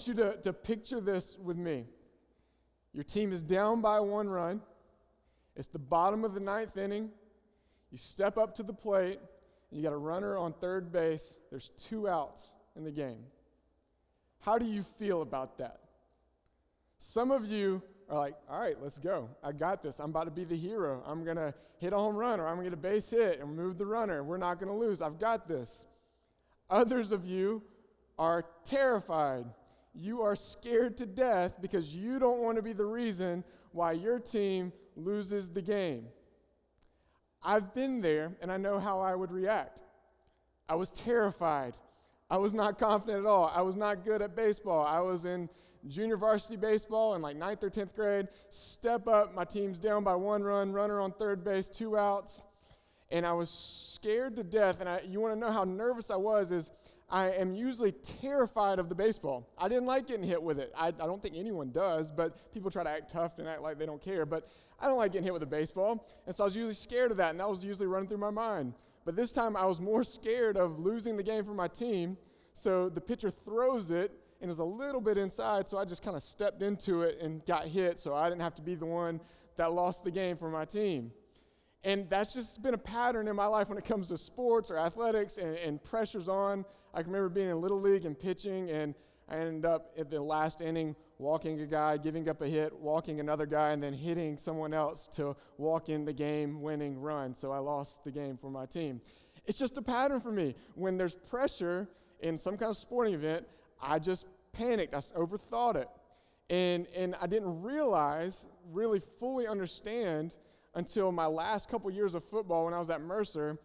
want you to, to picture this with me. Your team is down by one run. It's the bottom of the ninth inning. You step up to the plate, and you got a runner on third base. There's two outs in the game. How do you feel about that? Some of you are like, all right, let's go. I got this. I'm about to be the hero. I'm going to hit a home run or I'm going to get a base hit and move the runner. We're not going to lose. I've got this. Others of you are terrified. You are scared to death because you don't want to be the reason why your team loses the game. I've been there and I know how I would react. I was terrified. I was not confident at all. I was not good at baseball. I was in junior varsity baseball in like ninth or 10th grade. Step up, my team's down by one run, runner on third base, two outs. And I was scared to death. And I, you want to know how nervous I was is I am usually terrified of the baseball. I didn't like getting hit with it. I, I, don't think anyone does, but people try to act tough and act like they don't care. But I don't like getting hit with a baseball. And so I was usually scared of that, and that was usually running through my mind. But this time I was more scared of losing the game for my team. So the pitcher throws it, and was a little bit inside, so I just kind of stepped into it and got hit, so I didn't have to be the one that lost the game for my team. And that's just been a pattern in my life when it comes to sports or athletics and, and pressures on. I can remember being in Little League and pitching, and I ended up at the last inning walking a guy, giving up a hit, walking another guy, and then hitting someone else to walk in the game winning run. So I lost the game for my team. It's just a pattern for me. When there's pressure in some kind of sporting event, I just panicked. I overthought it. And, and I didn't realize, really fully understand until my last couple years of football when I was at Mercer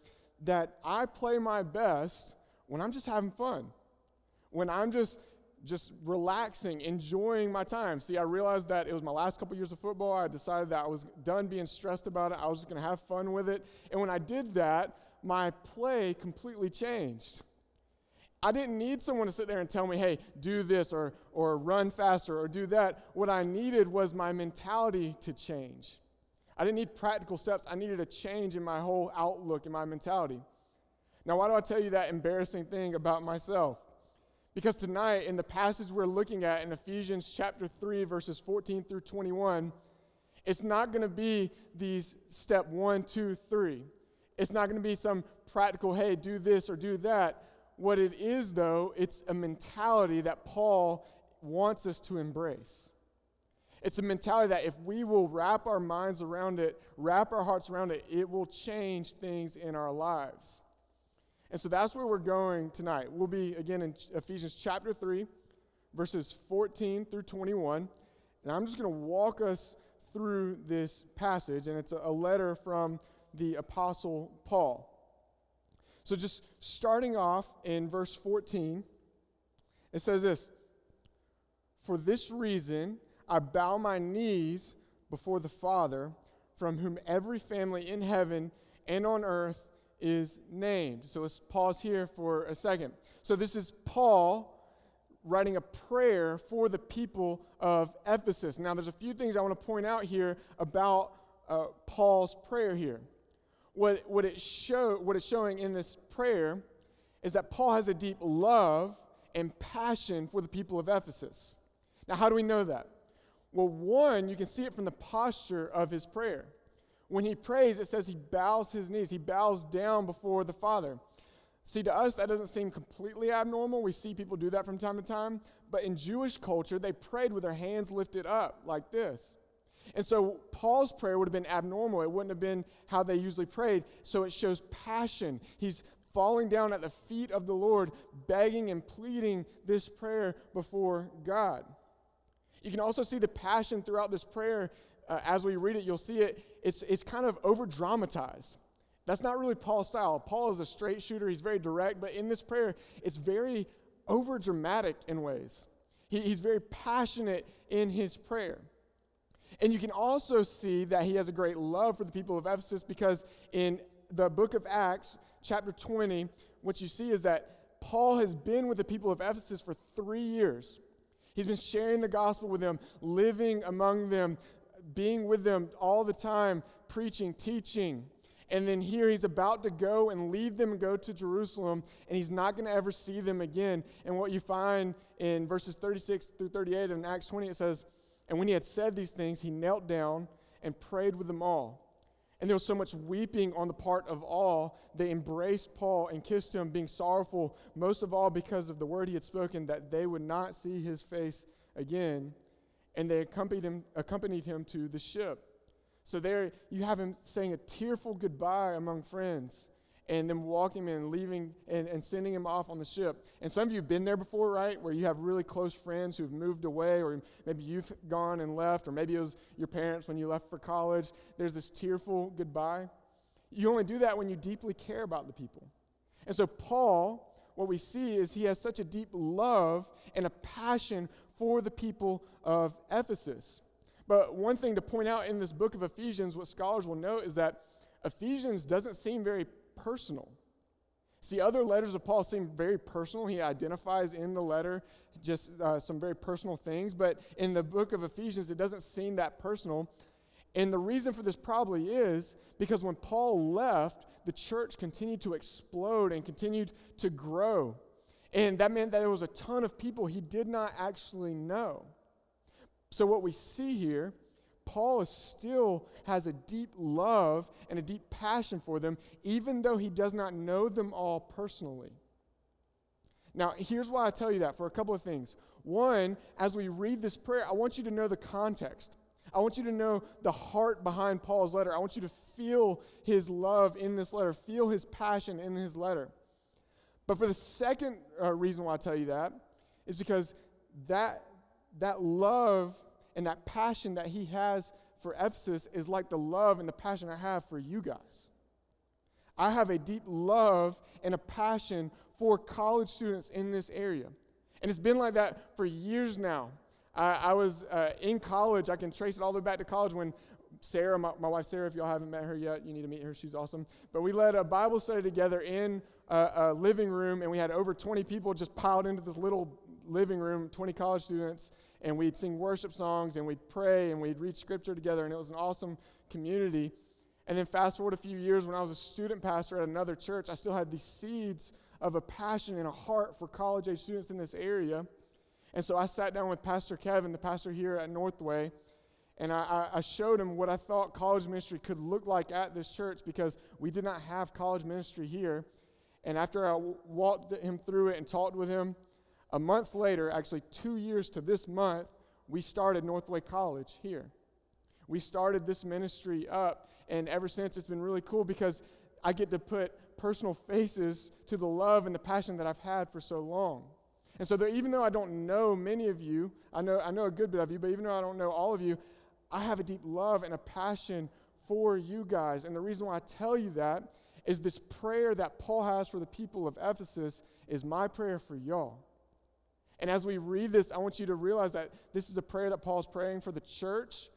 that I play my best when I'm just having fun. When I'm just just relaxing, enjoying my time. See, I realized that it was my last couple years of football. I decided that I was done being stressed about it. I was just going to have fun with it. And when I did that, my play completely changed. I didn't need someone to sit there and tell me, hey, do this or, or run faster or do that. What I needed was my mentality to change. I didn't need practical steps. I needed a change in my whole outlook and my mentality. Now, why do I tell you that embarrassing thing about myself? Because tonight, in the passage we're looking at in Ephesians chapter 3, verses 14 through 21, it's not going to be these step one, two, three. It's not going to be some practical, hey, do this or do that. What it is, though, it's a mentality that Paul wants us to embrace. It's a mentality that if we will wrap our minds around it, wrap our hearts around it, it will change things in our lives. And so that's where we're going tonight. We'll be again in Ephesians chapter 3, verses 14 through 21. And I'm just going to walk us through this passage, and it's a letter from the Apostle Paul. So, just starting off in verse 14, it says this For this reason, I bow my knees before the Father, from whom every family in heaven and on earth is named. So let's pause here for a second. So this is Paul writing a prayer for the people of Ephesus. Now, there's a few things I want to point out here about uh, Paul's prayer here. What, what, it show, what it's showing in this prayer is that Paul has a deep love and passion for the people of Ephesus. Now, how do we know that? Well, one, you can see it from the posture of his prayer. When he prays, it says he bows his knees, he bows down before the Father. See, to us, that doesn't seem completely abnormal. We see people do that from time to time. But in Jewish culture, they prayed with their hands lifted up like this. And so Paul's prayer would have been abnormal. It wouldn't have been how they usually prayed. So it shows passion. He's falling down at the feet of the Lord, begging and pleading this prayer before God. You can also see the passion throughout this prayer uh, as we read it, you'll see it, it's, it's kind of over dramatized. That's not really Paul's style. Paul is a straight shooter, he's very direct, but in this prayer, it's very over dramatic in ways. He, he's very passionate in his prayer. And you can also see that he has a great love for the people of Ephesus because in the book of Acts, chapter 20, what you see is that Paul has been with the people of Ephesus for three years. He's been sharing the gospel with them, living among them, being with them all the time, preaching, teaching. And then here he's about to go and leave them and go to Jerusalem, and he's not going to ever see them again. And what you find in verses 36 through 38 in Acts 20, it says, And when he had said these things, he knelt down and prayed with them all. And there was so much weeping on the part of all. They embraced Paul and kissed him, being sorrowful, most of all because of the word he had spoken, that they would not see his face again. And they accompanied him, accompanied him to the ship. So there you have him saying a tearful goodbye among friends and then walking and leaving and, and sending him off on the ship. And some of you have been there before, right? Where you have really close friends who've moved away, or maybe you've gone and left, or maybe it was your parents when you left for college. There's this tearful goodbye. You only do that when you deeply care about the people. And so, Paul, what we see is he has such a deep love and a passion for the people of Ephesus. But one thing to point out in this book of Ephesians, what scholars will note is that Ephesians doesn't seem very personal. See, other letters of Paul seem very personal. He identifies in the letter just uh, some very personal things, but in the book of Ephesians, it doesn't seem that personal. And the reason for this probably is because when Paul left, the church continued to explode and continued to grow. And that meant that there was a ton of people he did not actually know. So, what we see here, Paul still has a deep love and a deep passion for them, even though he does not know them all personally. Now, here's why I tell you that for a couple of things. One, as we read this prayer, I want you to know the context. I want you to know the heart behind Paul's letter. I want you to feel his love in this letter, feel his passion in his letter. But for the second uh, reason why I tell you that is because that that love and that passion that he has for Ephesus is like the love and the passion I have for you guys. I have a deep love and a passion for college students in this area. And it's been like that for years now. I, I was uh, in college, I can trace it all the way back to college when Sarah, my, my, wife Sarah, if y'all haven't met her yet, you need to meet her. She's awesome. But we led a Bible study together in a, a living room, and we had over 20 people just piled into this little living room, 20 college students, and we'd sing worship songs and we'd pray and we'd read scripture together, and it was an awesome community. And then fast forward a few years when I was a student pastor at another church, I still had these seeds of a passion and a heart for college age students in this area. And so I sat down with Pastor Kevin, the pastor here at Northway, and I, I, showed him what I thought college ministry could look like at this church because we did not have college ministry here. And after I walked him through it and talked with him, a month later, actually two years to this month, we started Northway College here. We started this ministry up, and ever since it's been really cool because I get to put personal faces to the love and the passion that I've had for so long. And so, even though I don't know many of you, I know, I know a good bit of you, but even though I don't know all of you, I have a deep love and a passion for you guys. And the reason why I tell you that is this prayer that Paul has for the people of Ephesus is my prayer for y'all. And as we read this, I want you to realize that this is a prayer that Paul's praying for the church,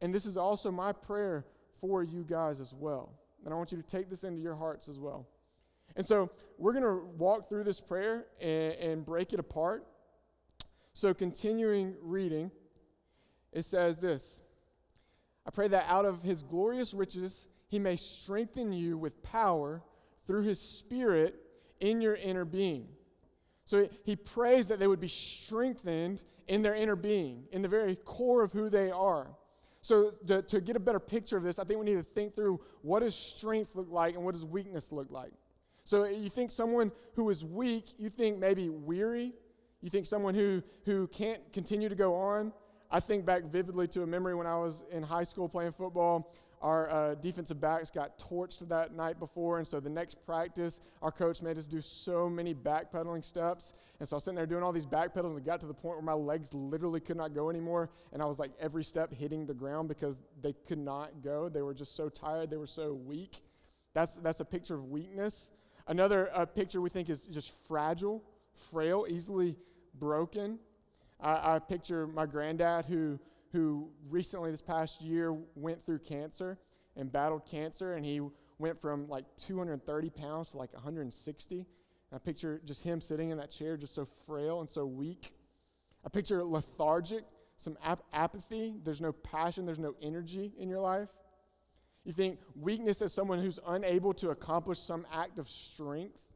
and this is also my prayer for you guys as well. And I want you to take this into your hearts as well. And so we're going to walk through this prayer and, and break it apart. So, continuing reading, it says this I pray that out of his glorious riches, he may strengthen you with power through his spirit in your inner being so he prays that they would be strengthened in their inner being, in the very core of who they are. So, to, to, get a better picture of this, I think we need to think through what does strength look like and what does weakness look like. So, you think someone who is weak, you think maybe weary, you think someone who, who can't continue to go on. I think back vividly to a memory when I was in high school playing football. Our uh, defensive backs got torched that night before, and so the next practice, our coach made us do so many backpedaling steps. And so I was sitting there doing all these backpedals and got to the point where my legs literally could not go anymore. And I was like every step hitting the ground because they could not go. They were just so tired, they were so weak. That's, that's a picture of weakness. Another uh, picture we think is just fragile, frail, easily broken. I, I picture my granddad who who recently, this past year, went through cancer and battled cancer, and he went from like 230 pounds to like 160. And I picture just him sitting in that chair, just so frail and so weak. I picture lethargic, some ap- apathy. There's no passion, there's no energy in your life. You think weakness as someone who's unable to accomplish some act of strength.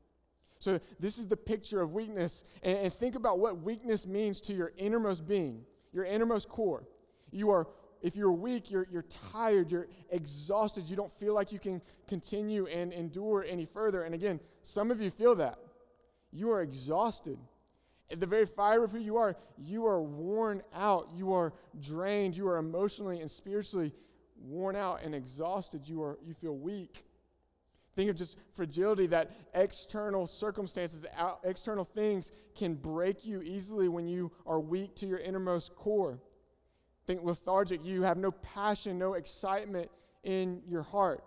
So, this is the picture of weakness. And, and, think about what weakness means to your innermost being, your innermost core. You are, if you're weak, you're, you're tired, you're exhausted, you don't feel like you can continue and endure any further. And again, some of you feel that. You are exhausted. At the very fiber of who you are, you are worn out. You are drained. You are emotionally and spiritually worn out and exhausted. You, are, you feel weak. Think of just fragility that external circumstances, external things can break you easily when you are weak to your innermost core. Think lethargic. You have no passion, no excitement in your heart.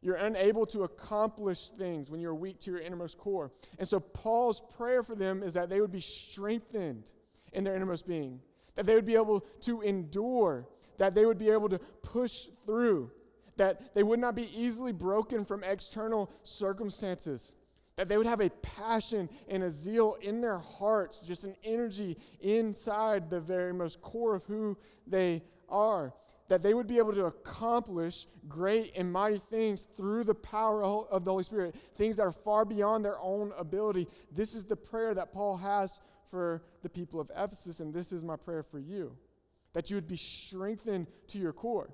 You're unable to accomplish things when you're weak to your innermost core. And so, Paul's prayer for them is that they would be strengthened in their innermost being, that they would be able to endure, that they would be able to push through, that they would not be easily broken from external circumstances, that they would have a passion and a zeal in their hearts, just an energy inside the very most core of who they are. That they would be able to accomplish great and mighty things through the power of the Holy Spirit, things that are far beyond their own ability. This is the prayer that Paul has for the people of Ephesus, and this is my prayer for you that you would be strengthened to your core.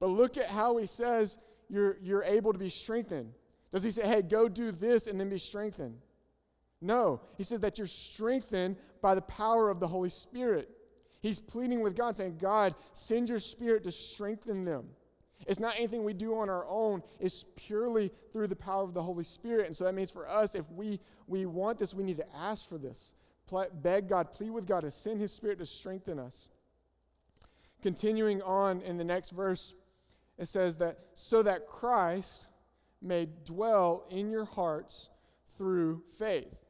But look at how he says you're, you're able to be strengthened. Does he say, hey, go do this and then be strengthened? No. He says that you're strengthened by the power of the Holy Spirit. He's pleading with God, saying, God, send your spirit to strengthen them. It's not anything we do on our own, it's purely through the power of the Holy Spirit. And so that means for us, if we, we want this, we need to ask for this. Beg God, plead with God to send his spirit to strengthen us. Continuing on in the next verse, it says that so that Christ may dwell in your hearts through faith.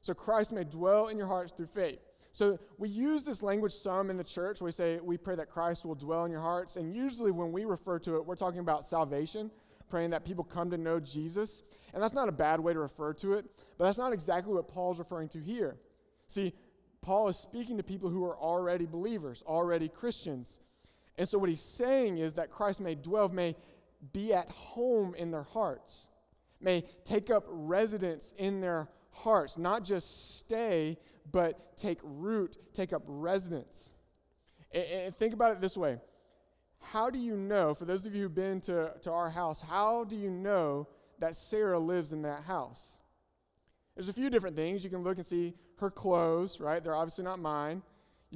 So Christ may dwell in your hearts through faith. So we use this language some in the church. We say we pray that Christ will dwell in your hearts. And usually when we refer to it, we're talking about salvation, praying that people come to know Jesus. And that's not a bad way to refer to it, but that's not exactly what Paul's referring to here. See, Paul is speaking to people who are already believers, already Christians. And so what he's saying is that Christ may dwell, may be at home in their hearts, may take up residence in their hearts, not just stay, but take root, take up residence. And, and think about it this way How do you know, for those of you who've been to, to our house, how do you know that Sarah lives in that house? There's a few different things. You can look and see her clothes, right? They're obviously not mine.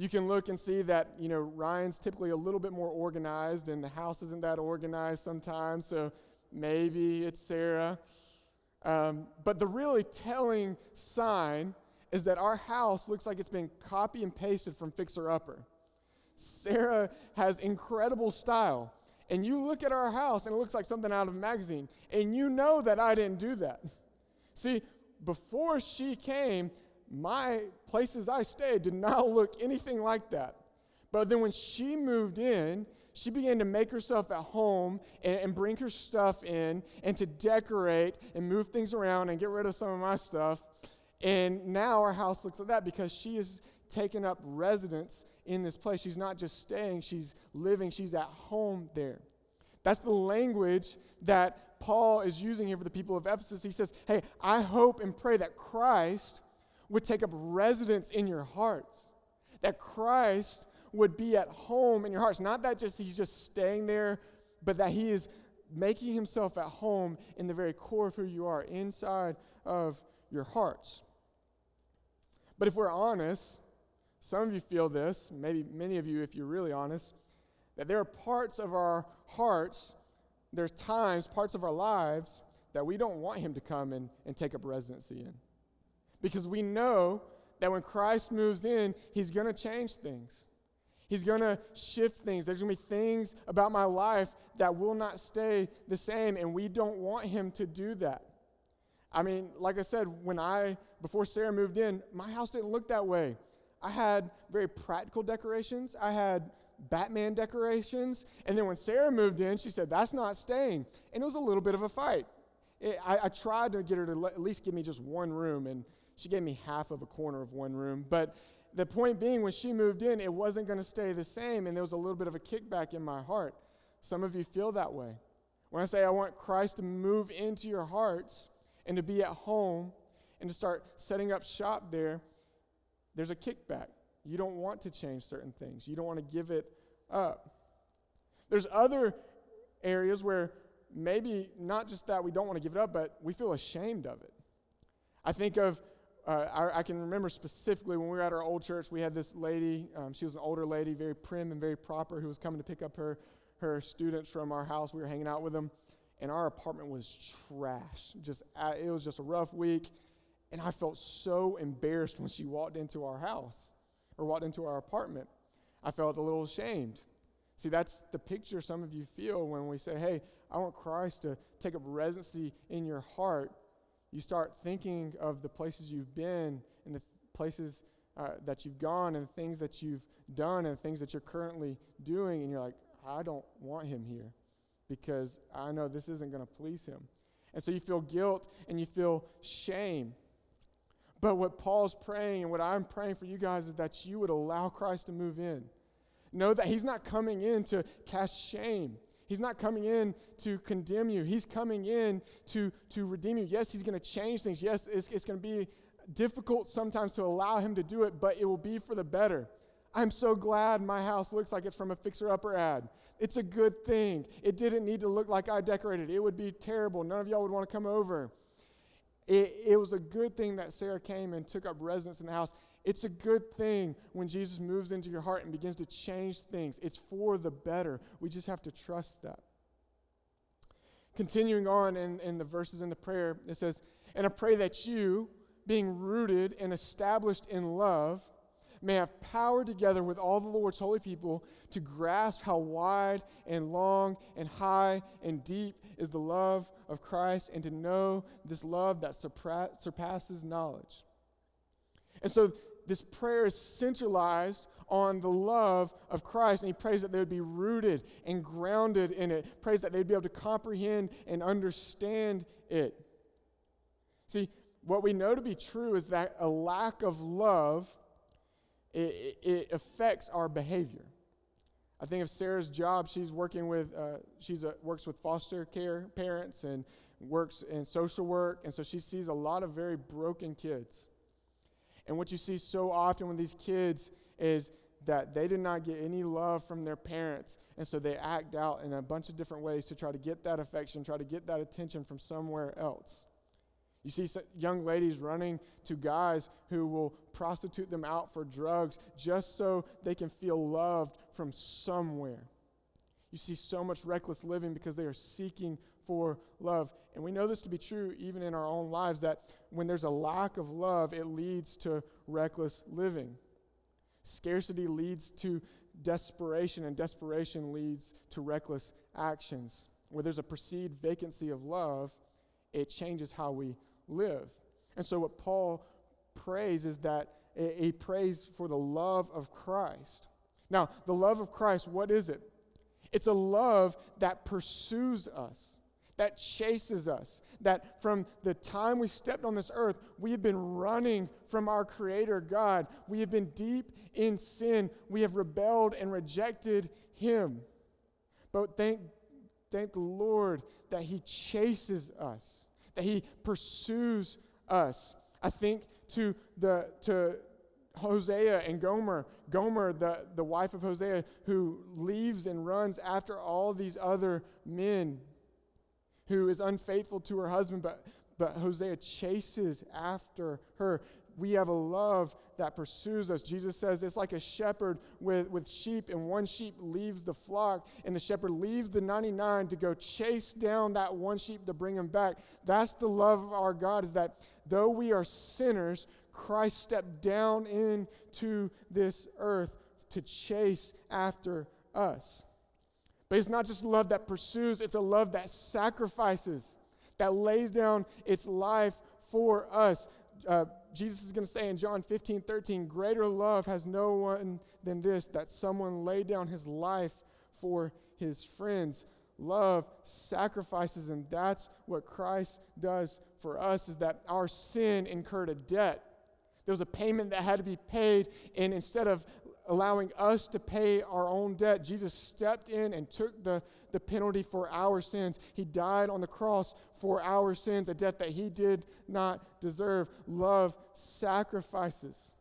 You can look and see that, you know, Ryan's typically a little bit more organized and the house isn't that organized sometimes, so maybe it's Sarah. Um, but the really telling sign is that our house looks like it's been copy and pasted from Fixer Upper. Sarah has incredible style. And you look at our house and it looks like something out of a magazine. And you know that I didn't do that. See, before she came, my places I stayed did not look anything like that. But then when she moved in, she began to make herself at home and, and, bring her stuff in and to decorate and move things around and get rid of some of my stuff. And now our house looks like that because she has taken up residence in this place. She's not just staying, she's living, she's at home there. That's the language that Paul is using here for the people of Ephesus. He says, Hey, I hope and pray that Christ would take up residence in your hearts, that Christ would be at home in your hearts. Not that just he's just staying there, but that he is making himself at home in the very core of who you are, inside of your hearts. But if we're honest, some of you feel this, maybe many of you, if you're really honest, that there are parts of our hearts, there's times, parts of our lives that we don't want him to come and, and take up residency in because we know that when Christ moves in, he's going to change things. He's going to shift things. There's going to be things about my life that will not stay the same, and we don't want him to do that. I mean, like I said, when I, before Sarah moved in, my house didn't look that way. I had very practical decorations. I had Batman decorations. And then when Sarah moved in, she said, That's not staying. And it was a little bit of a fight. It, I, I, tried to get her to at least give me just one room, and she gave me half of a corner of one room. But the point being, when she moved in, it wasn't going to stay the same, and there was a little bit of a kickback in my heart. Some of you feel that way. When I say I want Christ to move into your hearts and to be at home and to start setting up shop there, there's a kickback. You don't want to change certain things, you don't want to give it up. There's other areas where maybe not just that we don't want to give it up, but we feel ashamed of it. I think of, uh, I, I, can remember specifically when we were at our old church, we had this lady, um, she was an older lady, very prim and very proper, who was coming to pick up her, her students from our house. We were hanging out with them, and our apartment was trash. Just, uh, it was just a rough week. And I felt so embarrassed when she walked into our house or walked into our apartment. I felt a little ashamed. See, that's the picture some of you feel when we say, hey, I want Christ to take up residency in your heart. You start thinking of the places you've been and the th- places uh, that you've gone and the things that you've done and the things that you're currently doing, and you're like, I don't want him here because I know this isn't going to please him. And so you feel guilt and you feel shame. But what Paul's praying and what I'm praying for you guys is that you would allow Christ to move in. Know that He's not coming in to cast shame. He's not coming in to condemn you. He's coming in to, to redeem you. Yes, He's going to change things. Yes, it's, it's going to be difficult sometimes to allow Him to do it, but it will be for the better. I'm so glad my house looks like it's from a fixer upper ad. It's a good thing. It didn't need to look like I decorated. It would be terrible. None of y'all would want to come over. It, it was a good thing that Sarah came and took up residence in the house. It's a good thing when Jesus moves into your heart and begins to change things. It's for the better. We just have to trust that. Continuing on in, in the verses in the prayer, it says, And I pray that you, being rooted and established in love, may have power together with all the Lord's holy people to grasp how wide and long and high and deep is the love of Christ and to know this love that surpasses knowledge. And so this prayer is centralized on the love of Christ, and he prays that they would be rooted and grounded in it. Prays that they'd be able to comprehend and understand it. See, what we know to be true is that a lack of love it, it affects our behavior. I think of Sarah's job. She's working with uh, she's a, works with foster care parents and works in social work, and so she sees a lot of very broken kids. And what you see so often with these kids is that they did not get any love from their parents. And so they act out in a bunch of different ways to try to get that affection, try to get that attention from somewhere else. You see young ladies running to guys who will prostitute them out for drugs just so they can feel loved from somewhere. You see so much reckless living because they are seeking for love. And we know this to be true even in our own lives that when there's a lack of love, it leads to reckless living. Scarcity leads to desperation, and desperation leads to reckless actions. Where there's a perceived vacancy of love, it changes how we live. And so, what Paul prays is that he prays for the love of Christ. Now, the love of Christ, what is it? It's a love that pursues us that chases us. That from the time we stepped on this earth, we have been running from our Creator God. We have been deep in sin. We have rebelled and rejected Him. But thank, thank the Lord that He chases us, that He pursues us. I think to the to Hosea and Gomer, Gomer, the, the wife of Hosea, who leaves and runs after all these other men who is unfaithful to her husband, but, but Hosea chases after her. We have a love that pursues us. Jesus says it's like a shepherd with, with sheep, and one sheep leaves the flock, and the shepherd leaves the 99 to go chase down that one sheep to bring him back. That's the love of our God, is that though we are sinners, Christ stepped down into this earth to chase after us. But it's not just love that pursues, it's a love that sacrifices, that lays down its life for us. Uh, Jesus is going to say in John 15, 13, greater love has no one than this, that someone lay down his life for his friends. Love sacrifices, and that's what Christ does for us, is that our sin incurred a debt. There was a payment that had to be paid, and instead of allowing us to pay our own debt. Jesus stepped in and took the, the penalty for our sins. He died on the cross for our sins, a debt that he did not deserve. Love sacrifices.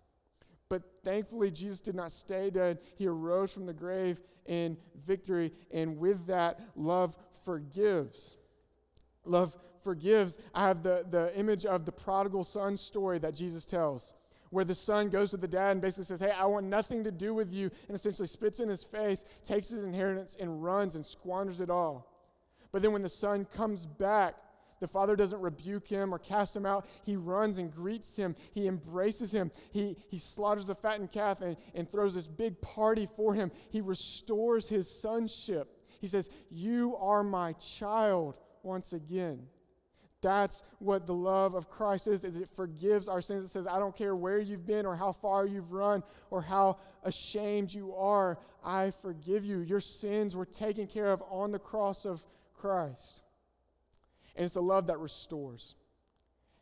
But thankfully, Jesus did not stay dead. He arose from the grave in victory. And with that, love forgives. Love forgives. I have the, the image of the prodigal son story that Jesus tells where the son goes to the dad and basically says, Hey, I want nothing to do with you, and essentially spits in his face, takes his inheritance, and runs and squanders it all. But then when the son comes back, the father doesn't rebuke him or cast him out. He runs and greets him. He embraces him. He, he slaughters the fattened calf and, and throws this big party for him. He restores his sonship. He says, You are my child once again. That's what the love of Christ is, is it forgives our sins. It says, I don't care where you've been or how far you've run or how ashamed you are, I forgive you. Your sins were taken care of on the cross of Christ. And it's a love that restores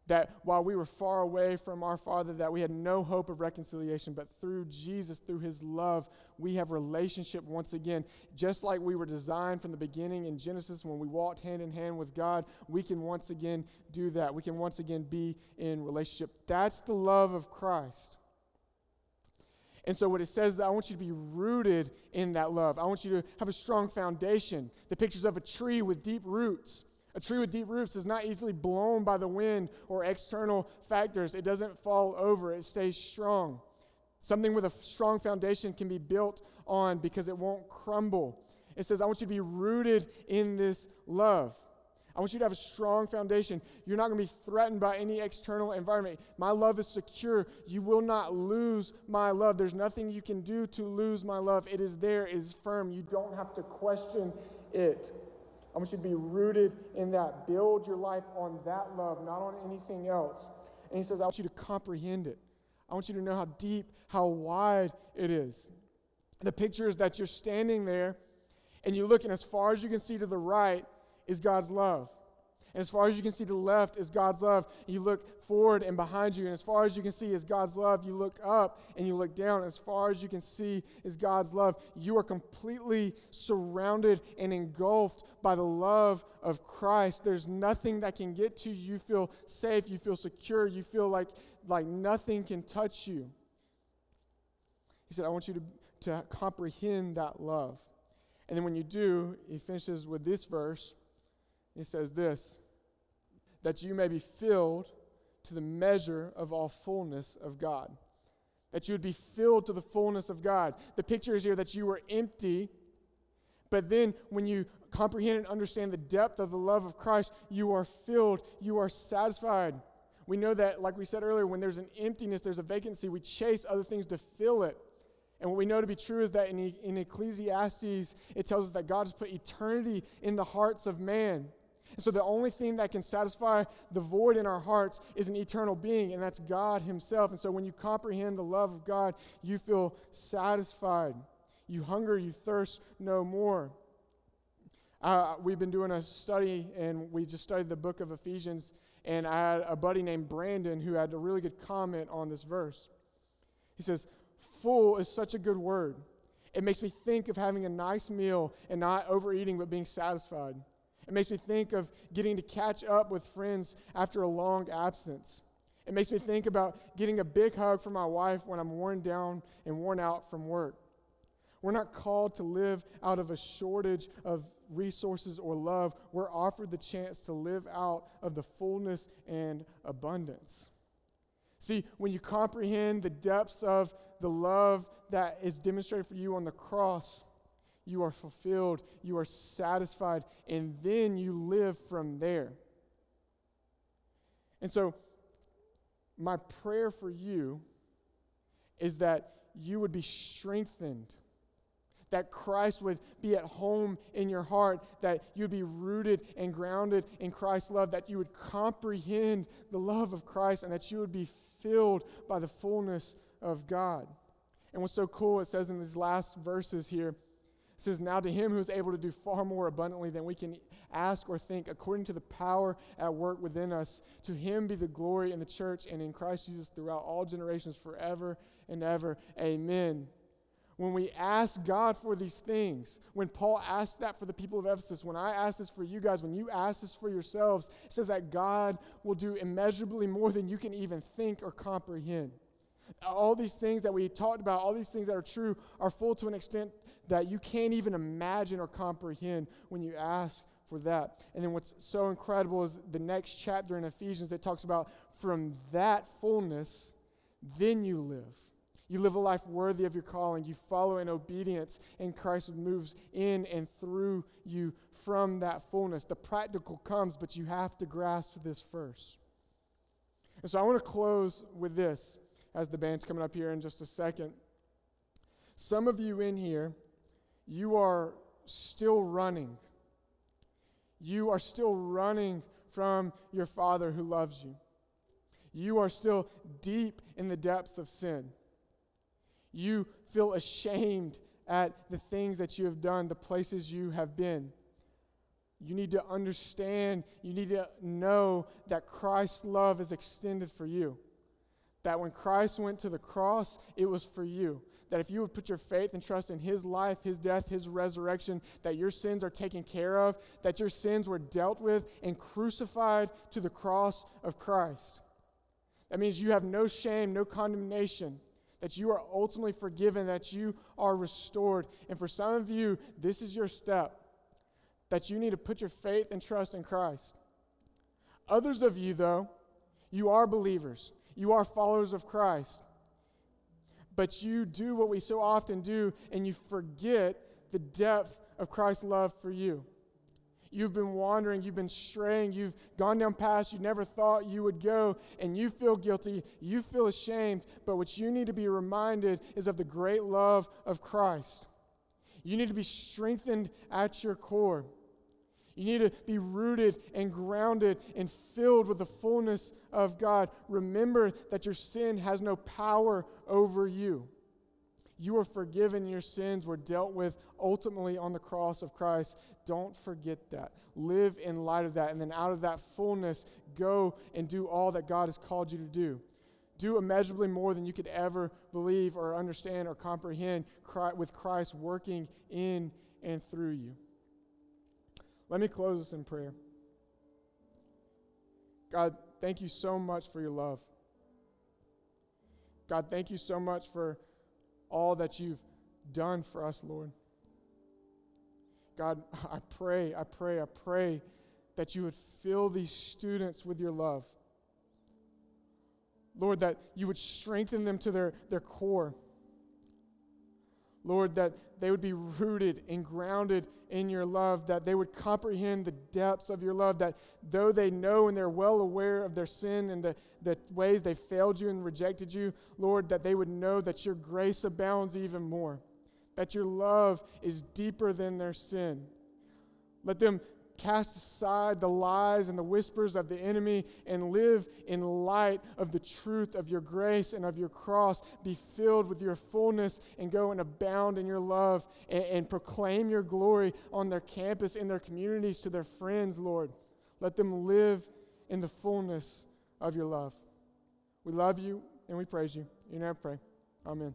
that while we were far away from our father that we had no hope of reconciliation but through jesus through his love we have relationship once again just like we were designed from the beginning in genesis when we walked hand in hand with god we can once again do that we can once again be in relationship that's the love of christ and so, what it says I want you to be rooted in that love. I want you to have a strong foundation. The pictures of a tree with deep roots. A tree with deep roots is not easily blown by the wind or external factors. It doesn't fall over, it stays strong. Something with a strong foundation can be built on because it won't crumble. It says, I want you to be rooted in this love. I want you to have a strong foundation. You're not going to be threatened by any external environment. My love is secure. You will not lose my love. There's nothing you can do to lose my love. It is there, it is firm. You don't have to question it. I want you to be rooted in that. Build your life on that love, not on anything else. And he says, I want you to comprehend it. I want you to know how deep, how wide it is. The picture is that you're standing there and you look, and as far as you can see to the right is God's love. And as far as you can see to the left is God's love. You look forward and behind you. And as far as you can see is God's love. You look up and you look down. As far as you can see is God's love. You are completely surrounded and engulfed by the love of Christ. There's nothing that can get to you. You feel safe. You feel secure. You feel like, like nothing can touch you. He said, I want you to, to comprehend that love. And then when you do, he finishes with this verse. He says this that you may be filled to the measure of all fullness of God. That you would be filled to the fullness of God. The picture is here that you were empty, but then when you comprehend and understand the depth of the love of Christ, you are filled, you are satisfied. We know that, like we said earlier, when there's an emptiness, there's a vacancy, we chase other things to fill it. And what we know to be true is that in, in Ecclesiastes, it tells us that God has put eternity in the hearts of man. And so the only thing that can satisfy the void in our hearts is an eternal being, and that's God Himself. And so when you comprehend the love of God, you feel satisfied. You hunger, you thirst no more. Uh, we've been doing a study, and we just studied the book of Ephesians, and I had a buddy named Brandon who had a really good comment on this verse. He says, Full is such a good word. It makes me think of having a nice meal and not overeating but being satisfied. It makes me think of getting to catch up with friends after a long absence. It makes me think about getting a big hug from my wife when I'm worn down and worn out from work. We're not called to live out of a shortage of resources or love. We're offered the chance to live out of the fullness and abundance. See, when you comprehend the depths of the love that is demonstrated for you on the cross, you are fulfilled, you are satisfied, and then you live from there. And so, my prayer for you is that you would be strengthened, that Christ would be at home in your heart, that you'd be rooted and grounded in Christ's love, that you would comprehend the love of Christ, and that you would be filled by the fullness of God. And what's so cool, it says in these last verses here, says, Now to him who is able to do far more abundantly than we can ask or think, according to the power at work within us, to him be the glory in the church and in Christ Jesus throughout all generations, forever and ever. Amen. when we ask God for these things, when Paul asked that for the people of Ephesus, when I ask this for you guys, when you ask this for yourselves, it says that God will do immeasurably more than you can even think or comprehend. All these things that we talked about, all these things that are true, are full to an extent that you can't even imagine or comprehend when you ask for that. And then what's so incredible is the next chapter in Ephesians that talks about from that fullness, then you live. You live a life worthy of your calling. You follow in obedience, and Christ moves in and through you from that fullness. The practical comes, but you have to grasp this first. And so I want to close with this as the band's coming up here in just a second. Some of you in here, you are still running. You are still running from your Father who loves you. You are still deep in the depths of sin. You feel ashamed at the things that you have done, the places you have been. You need to understand, you need to know that Christ's love is extended for you. That when Christ went to the cross, it was for you. That if you would put your faith and trust in His life, His death, His resurrection, that your sins are taken care of, that your sins were dealt with and crucified to the cross of Christ. That means you have no shame, no condemnation that you are ultimately forgiven, that you are restored. And for some of you, this is your step that you need to put your faith and trust in Christ. Others of you, though, you are believers, you are followers of Christ, but you do what we so often do and you forget the depth of Christ's love for you. You've been wandering, you've been straying, you've gone down paths you never thought you would go, and you feel guilty, you feel ashamed, but what you need to be reminded is of the great love of Christ. You need to be strengthened at your core. You need to be rooted and grounded and filled with the fullness of God. Remember that your sin has no power over you. You are forgiven, your sins were dealt with ultimately on the cross of Christ. Don't forget that. Live in light of that. And then out of that fullness, go and do all that God has called you to do. Do immeasurably more than you could ever believe or understand or comprehend with Christ working in and through you. Let me close this in prayer. God, thank you so much for your love. God, thank you so much for all that you've done for us, Lord. God, I pray, I pray, I pray that you would fill these students with your love. Lord, that you would strengthen them to their, their core. Lord, that they would be rooted and grounded in your love, that they would comprehend the depths of your love, that though they know and they're well aware of their sin and the, the ways they failed you and rejected you, Lord, that they would know that your grace abounds even more, that your love is deeper than their sin. Let them cast aside the lies and the whispers of the enemy and live in light of the truth of your grace and of your cross. Be filled with your fullness and go and abound in your love and, and proclaim your glory on their campus, in their communities, to their friends, Lord. Let them live in the fullness of your love. We love you and we praise you. You never pray. Amen.